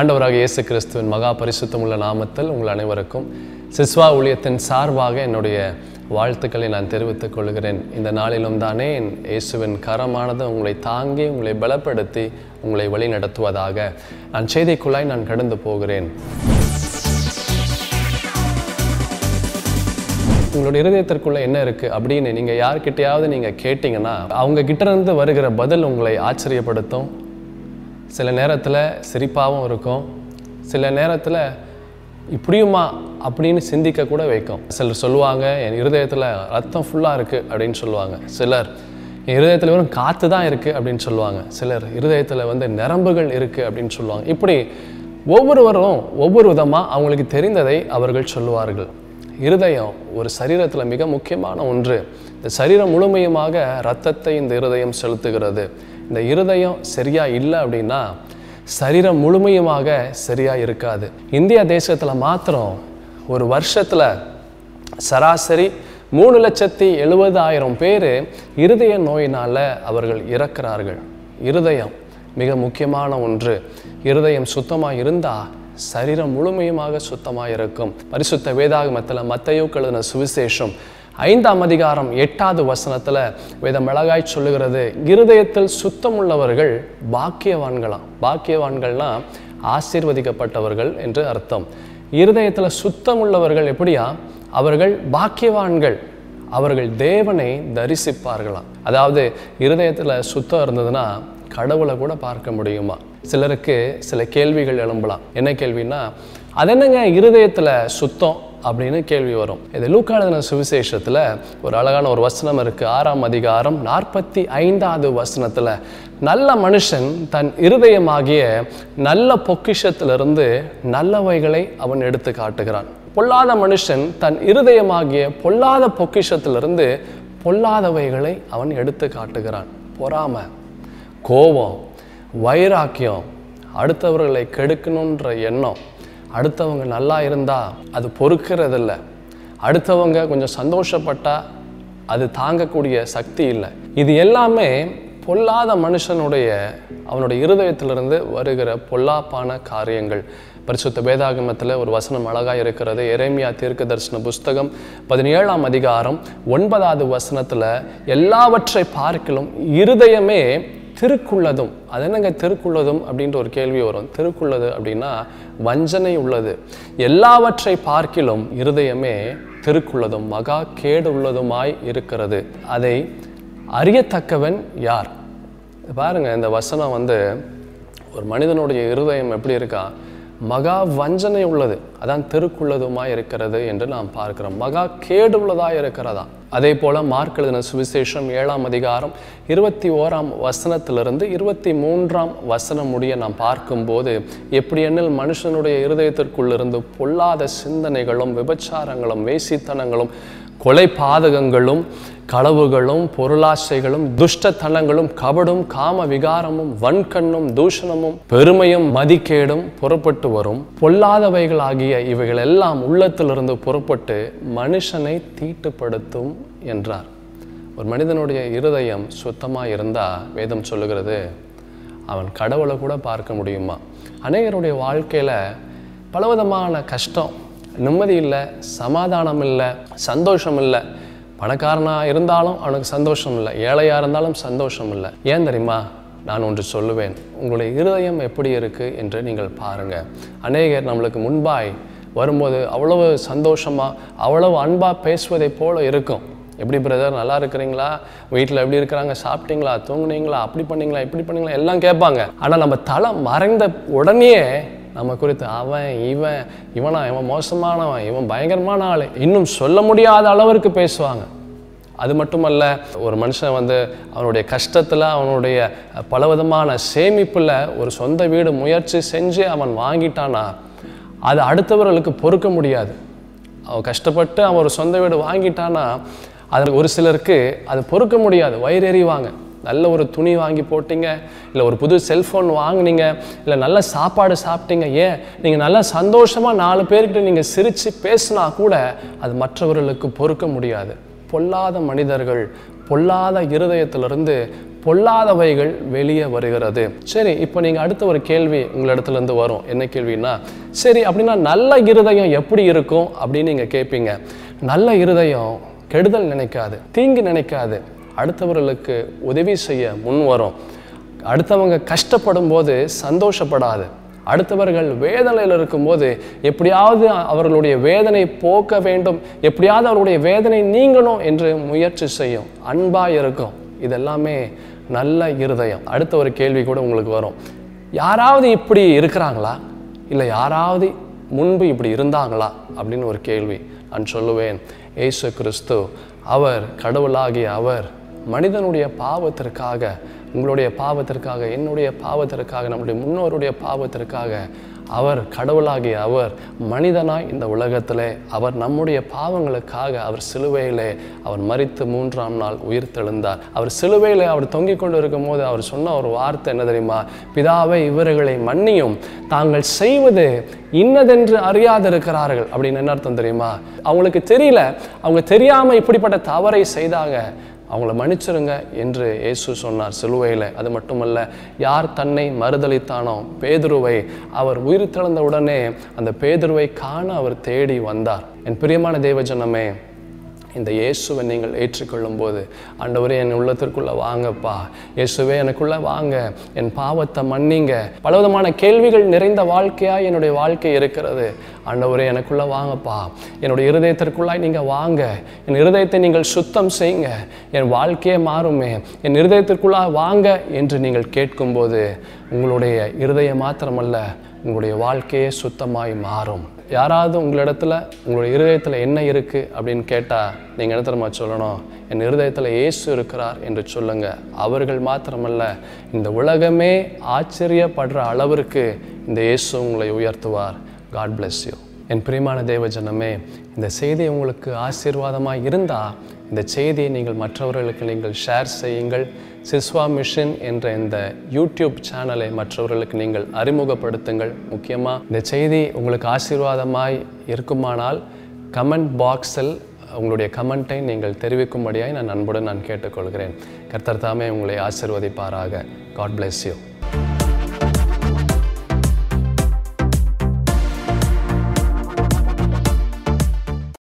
ஆண்டவராக இயேசு கிறிஸ்துவின் மகா பரிசுத்தமுள்ள நாமத்தில் உங்கள் அனைவருக்கும் சிஸ்வா ஊழியத்தின் சார்பாக என்னுடைய வாழ்த்துக்களை நான் தெரிவித்துக் கொள்கிறேன். இந்த நாளிலும் தானே என் இயேசுவின் கரமானது உங்களை தாங்கி உங்களை பலப்படுத்தி உங்களை வழி நடத்துவதாக நான் செய்திக்குள்ளாய் நான் கடந்து போகிறேன். உங்களோட இருதயத்திற்குள்ள என்ன இருக்கு அப்படின்னு நீங்க யார்கிட்டயாவது நீங்க கேட்டீங்கன்னா அவங்க கிட்ட இருந்து வருகிற பதில் உங்களை ஆச்சரியப்படுத்தும். சில நேரத்தில் சிரிப்பாகவும் இருக்கும். சில நேரத்தில் இப்படியுமா அப்படின்னு சிந்திக்க கூட வைக்கும். சிலர் சொல்லுவாங்க என் இருதயத்தில் ரத்தம் ஃபுல்லாக இருக்குது அப்படின்னு சொல்லுவாங்க. சிலர் என் இருதயத்தில் வெறும் காற்று தான் இருக்குது அப்படின்னு சொல்லுவாங்க. சிலர் இருதயத்தில் வந்து நரம்புகள் இருக்குது அப்படின்னு சொல்லுவாங்க. இப்படி ஒவ்வொருவரும் ஒவ்வொரு விதமாக அவங்களுக்கு தெரிந்ததை அவர்கள் சொல்லுவார்கள். இருதயம் ஒரு சரீரத்தில் மிக முக்கியமான ஒன்று. இந்த சரீரம் முழுமையுமாக ரத்தத்தை இந்த இருதயம் செலுத்துகிறது. இந்த இருதயம் சரியாக இல்லை அப்படின்னா சரீரம் முழுமையுமாக சரியாக இருக்காது. இந்தியா தேசத்தில் மாத்திரம் ஒரு வருஷத்தில் சராசரி மூணு லட்சத்தி எழுபதாயிரம் பேர் இருதய நோயினால் அவர்கள் இறக்கிறார்கள். இருதயம் மிக முக்கியமான ஒன்று. இருதயம் சுத்தமாக இருந்தால் சரீரம் முழுமையுமாக சுத்தமாக இருக்கும் பரிசுத்த வேதாகமத்தில் மத்தையோ கழுதின சுவிசேஷம் ஐந்தாம் அதிகாரம் எட்டாவது வசனத்தில் வேதம் மிளகாய் சொல்லுகிறது இருதயத்தில் சுத்தம் உள்ளவர்கள் பாக்கியவான்களாம் பாக்கியவான்கள்னா ஆசீர்வதிக்கப்பட்டவர்கள் என்று அர்த்தம். இருதயத்தில் சுத்தம் உள்ளவர்கள் எப்படியா? அவர்கள் பாக்கியவான்கள். அவர்கள் தேவனை தரிசிப்பார்களாம் அதாவது இருதயத்தில் சுத்தம் இருந்ததுன்னா கடவுளை கூட பார்க்க முடியுமா? சிலருக்கு சில கேள்விகள் எழும்பலாம். என்ன கேள்வின்னா அது என்னங்க இருதயத்தில் சுத்தம்? அப்படின்னு கேள்வி வரும். இது லூக்கானதன சுவிசேஷத்தில் ஒரு அழகான ஒரு வசனம் இருக்குது ஆறாம் அதிகாரம் நாற்பத்தி ஐந்தாவது வசனத்தில் நல்ல மனுஷன் தன் இருதயமாகிய நல்ல பொக்கிஷத்திலிருந்து நல்லவைகளை அவன் எடுத்து காட்டுகிறான். பொல்லாத மனுஷன் தன் இருதயமாகிய பொல்லாத பொக்கிஷத்திலிருந்து பொல்லாதவைகளை அவன் எடுத்து காட்டுகிறான். பொறாமை கோபம் வைராக்கியம் அடுத்தவர்களை கெடுக்கணுன்ற எண்ணம். அடுத்தவங்க நல்லா இருந்தால் அது பொறுக்கிறதில்ல. அடுத்தவங்க கொஞ்சம் சந்தோஷப்பட்டா அது தாங்கக்கூடிய சக்தி இல்லை. இது எல்லாமே பொல்லாத மனுஷனுடைய அவனுடைய இருதயத்திலிருந்து வருகிற பொல்லாப்பான காரியங்கள். பரிசுத்த வேதாகமத்தில் ஒரு வசனம் அழகாக இருக்கிறது. எரேமியா தீர்க்க தரிசன புஸ்தகம் பதினேழாம் அதிகாரம் ஒன்பதாவது வசனத்தில் எல்லாவற்றை பார்க்கிலும் இருதயமே திருக்குள்ளதும் அது என்னங்க திருக்குள்ளதும் அப்படின்ற ஒரு கேள்வி வரும். திருக்குள்ளது அப்படின்னா வஞ்சனை உள்ளது. எல்லாவற்றை பார்க்கிலும் இருதயமே திருக்குள்ளதும் மகா கேடு உள்ளதுமாய் இருக்கிறது. அதை அறியத்தக்கவன் யார்? பாருங்கள் இந்த வசனம் வந்து ஒரு மனிதனுடைய இருதயம் எப்படி இருக்கா? மகா வஞ்சனை உள்ளது. அதான் தெருக்குள்ளதுமாய் இருக்கிறது என்று நாம் பார்க்கிறோம். மகா கேடு உள்ளதாக இருக்கிறதா? அதே போல மார்க் எழுதின சுவிசேஷம் ஏழாம் அதிகாரம் இருபத்தி ஓராம் வசனத்திலிருந்து இருபத்தி மூன்றாம் வசனம் முடிய நாம் பார்க்கும்போது எப்படி எண்ணில் மனுஷனுடைய இருதயத்திற்குள்ளிருந்து பொல்லாத சிந்தனைகளும் விபச்சாரங்களும் வேசித்தனங்களும் கொலை பாதகங்களும் களவுகளும் பொருளாசைகளும் துஷ்டத்தனங்களும் கபடும் காம விகாரமும் வன்கண்ணும் தூஷணமும் பெருமையும் மதிக்கேடும் புறப்பட்டு வரும். பொல்லாதவைகளாகிய இவைகள் எல்லாம் உள்ளத்திலிருந்து புறப்பட்டு மனுஷனை தீட்டுப்படுத்தும் என்றார். ஒரு மனிதனுடைய இருதயம் சுத்தமாக இருந்தால் வேதம் சொல்லுகிறது அவன் கடவுளை கூட பார்க்க முடியுமா? அநேகருடைய வாழ்க்கையில் பலவிதமான கஷ்டம் நிம்மதி இல்லை சமாதானம் இல்லை சந்தோஷம் இல்லை பணக்காரனாக இருந்தாலும் அவனுக்கு சந்தோஷம் இல்லை ஏழையாக இருந்தாலும் சந்தோஷம் இல்லை ஏன் தெரியுமா? நான் ஒன்று சொல்லுவேன். உங்களுடைய இருதயம் எப்படி இருக்குது என்று நீங்கள் பாருங்கள் அநேகர் நம்மளுக்கு முன்பாய் வரும்போது அவ்வளவு சந்தோஷமாக அவ்வளவு அன்பாக பேசுவதை போல இருக்கும். எப்படி பிரதர் நல்லா இருக்கிறீங்களா? வீட்டில் எப்படி இருக்கிறாங்க? சாப்பிட்டீங்களா? தூங்குனீங்களா? அப்படி பண்ணீங்களா? இப்படி பண்ணீங்களா? எல்லாம் கேட்பாங்க. ஆனால் நம்ம தலை மறைந்த உடனே நம்ம குறித்து அவன் இவன் இவனா இவன் மோசமானவன் இவன் பயங்கரமான ஆள். இன்னும் சொல்ல முடியாத அளவிற்கு பேசுவாங்க. அது மட்டுமல்ல ஒரு மனுஷன் வந்து அவனுடைய கஷ்டத்தில் அவனுடைய பலவிதமான சேமிப்பில் ஒரு சொந்த வீடு முயற்சி செஞ்சு அவன் வாங்கிட்டானா அது அடுத்தவர்களுக்கு பொறுக்க முடியாது. அவன் கஷ்டப்பட்டு அவன் ஒரு சொந்த வீடு வாங்கிட்டானா அதில் ஒரு சிலருக்கு அது பொறுக்க முடியாது. வயிறு எறிவாங்க நல்ல ஒரு துணி வாங்கி போட்டீங்க இல்லை ஒரு புது செல்ஃபோன் வாங்கினீங்க இல்லை நல்ல சாப்பாடு சாப்பிட்டீங்க ஏன்? நீங்கள் நல்லா சந்தோஷமாக நாலு பேர்கிட்ட நீங்கள் சிரித்து பேசினா கூட அது மற்றவர்களுக்கு பொறுக்க முடியாது. பொல்லாத மனிதர்கள் பொல்லாத இருதயத்திலிருந்து பொல்லாதவைகள் வெளியே வருகிறது. சரி இப்போ நீங்கள் அடுத்த ஒரு கேள்வி உங்களிடத்துலேருந்து வரும். என்ன கேள்வின்னா சரி அப்படின்னா நல்ல இருதயம் எப்படி இருக்கும் அப்படின்னு நீங்கள் கேட்பீங்க நல்ல இருதயம் கெடுதல் நினைக்காது தீங்கு நினைக்காது. அடுத்தவர்களுக்கு உதவி செய்ய முன் வரும். அடுத்தவங்க கஷ்டப்படும் போது சந்தோஷப்படாது. அடுத்தவர்கள் வேதனையில் இருக்கும்போது எப்படியாவது அவர்களுடைய வேதனை போக்க வேண்டும். எப்படியாவது அவர்களுடைய வேதனை நீங்கணும் என்று முயற்சி செய்யும். அன்பாக இருக்கும். இதெல்லாமே நல்ல இருதயம். அடுத்த ஒரு கேள்வி கூட உங்களுக்கு வரும். யாராவது இப்படி இருக்கிறாங்களா? இல்லை யாராவது முன்பு இப்படி இருந்தாங்களா? அப்படின்னு ஒரு கேள்வி நான் சொல்லுவேன். ஏசு கிறிஸ்து அவர் கடவுளாகிய அவர் மனிதனுடைய பாவத்திற்காக உங்களுடைய பாவத்திற்காக என்னுடைய பாவத்திற்காக நம்முடைய முன்னோருடைய பாவத்திற்காக அவர் கடவுளாகிய அவர் மனிதனாய் இந்த உலகத்திலே அவர் நம்முடைய பாவங்களுக்காக அவர் சிலுவையிலே அவர் மறித்து மூன்றாம் நாள் உயிர் தெழுந்தார். அவர் சிலுவையிலே அவர் தொங்கிக் கொண்டு இருக்கும் போது அவர் சொன்ன ஒரு வார்த்தை என்ன தெரியுமா? பிதாவை இவர்களை மன்னியும். தாங்கள் செய்வது இன்னதென்று அறியாதிருக்கிறார்கள். அப்படின்னு என்ன அர்த்தம் தெரியுமா? அவங்களுக்கு தெரியல. அவங்க தெரியாமல் இப்படிப்பட்ட தவறை செய்தாங்க. அவங்கள மன்னிச்சிருங்க என்று இயேசு சொன்னார் சிலுவையில். அது மட்டுமல்ல யார் தன்னை மறுதளித்தானோ பேதுருவை அவர் உயிர் திறந்த உடனே அந்த பேதுருவை காண அவர் தேடி வந்தார். என் பிரியமான தேவஜனமே இந்த இயேசுவை நீங்கள் ஏற்றுக்கொள்ளும் போது ஆண்டவரே என் உள்ளத்திற்குள்ளே வாங்கப்பா. இயேசுவே எனக்குள்ளே வாங்க. என் பாவத்தை மன்னிங்க. பலவிதமான கேள்விகள் நிறைந்த வாழ்க்கையாக என்னுடைய வாழ்க்கை இருக்கிறது. ஆண்டவரே எனக்குள்ளே வாங்கப்பா. என்னுடைய இருதயத்திற்குள்ளாய் நீங்கள் வாங்க. என் இருதயத்தை நீங்கள் சுத்தம் செய்யுங்க. என் வாழ்க்கையே மாறுமே. என் இருதயத்திற்குள்ளாக வாங்க என்று நீங்கள் கேட்கும்போது உங்களுடைய இருதயம் மாத்திரமல்ல உங்களுடைய வாழ்க்கையே சுத்தமாய் மாறும். யாராவது உங்களிடத்துல உங்களுடைய இருதயத்தில் என்ன இருக்குது அப்படின்னு கேட்டால் நீங்கள் என்ன தெரியுமா சொல்லணும்? என் இருதயத்தில் இயேசு இருக்கிறார் என்று சொல்லுங்கள் அவர்கள் மாத்திரமல்ல இந்த உலகமே ஆச்சரியப்படுற அளவிற்கு இந்த இயேசு உங்களை உயர்த்துவார். காட் பிளெஸ் யூ என் பிரியமான தேவஜனமே இந்த செய்தி உங்களுக்கு ஆசீர்வாதமாக இருந்தால் இந்த செய்தியை நீங்கள் மற்றவர்களுக்கு நீங்கள் ஷேர் செய்யுங்கள். சிஸ்வா மிஷன் என்ற இந்த யூடியூப் சேனலை மற்றவர்களுக்கு நீங்கள் அறிமுகப்படுத்துங்கள். முக்கியமாக இந்த செய்தி உங்களுக்கு ஆசீர்வாதமாய் இருக்குமானால் கமெண்ட் பாக்ஸில் உங்களுடைய கமெண்ட்டை நீங்கள் தெரிவிக்கும்படியாய் நான் அன்புடன் நான் கேட்டுக்கொள்கிறேன். கர்த்தர் தாமே உங்களை ஆசிர்வதிப்பாராக. God bless you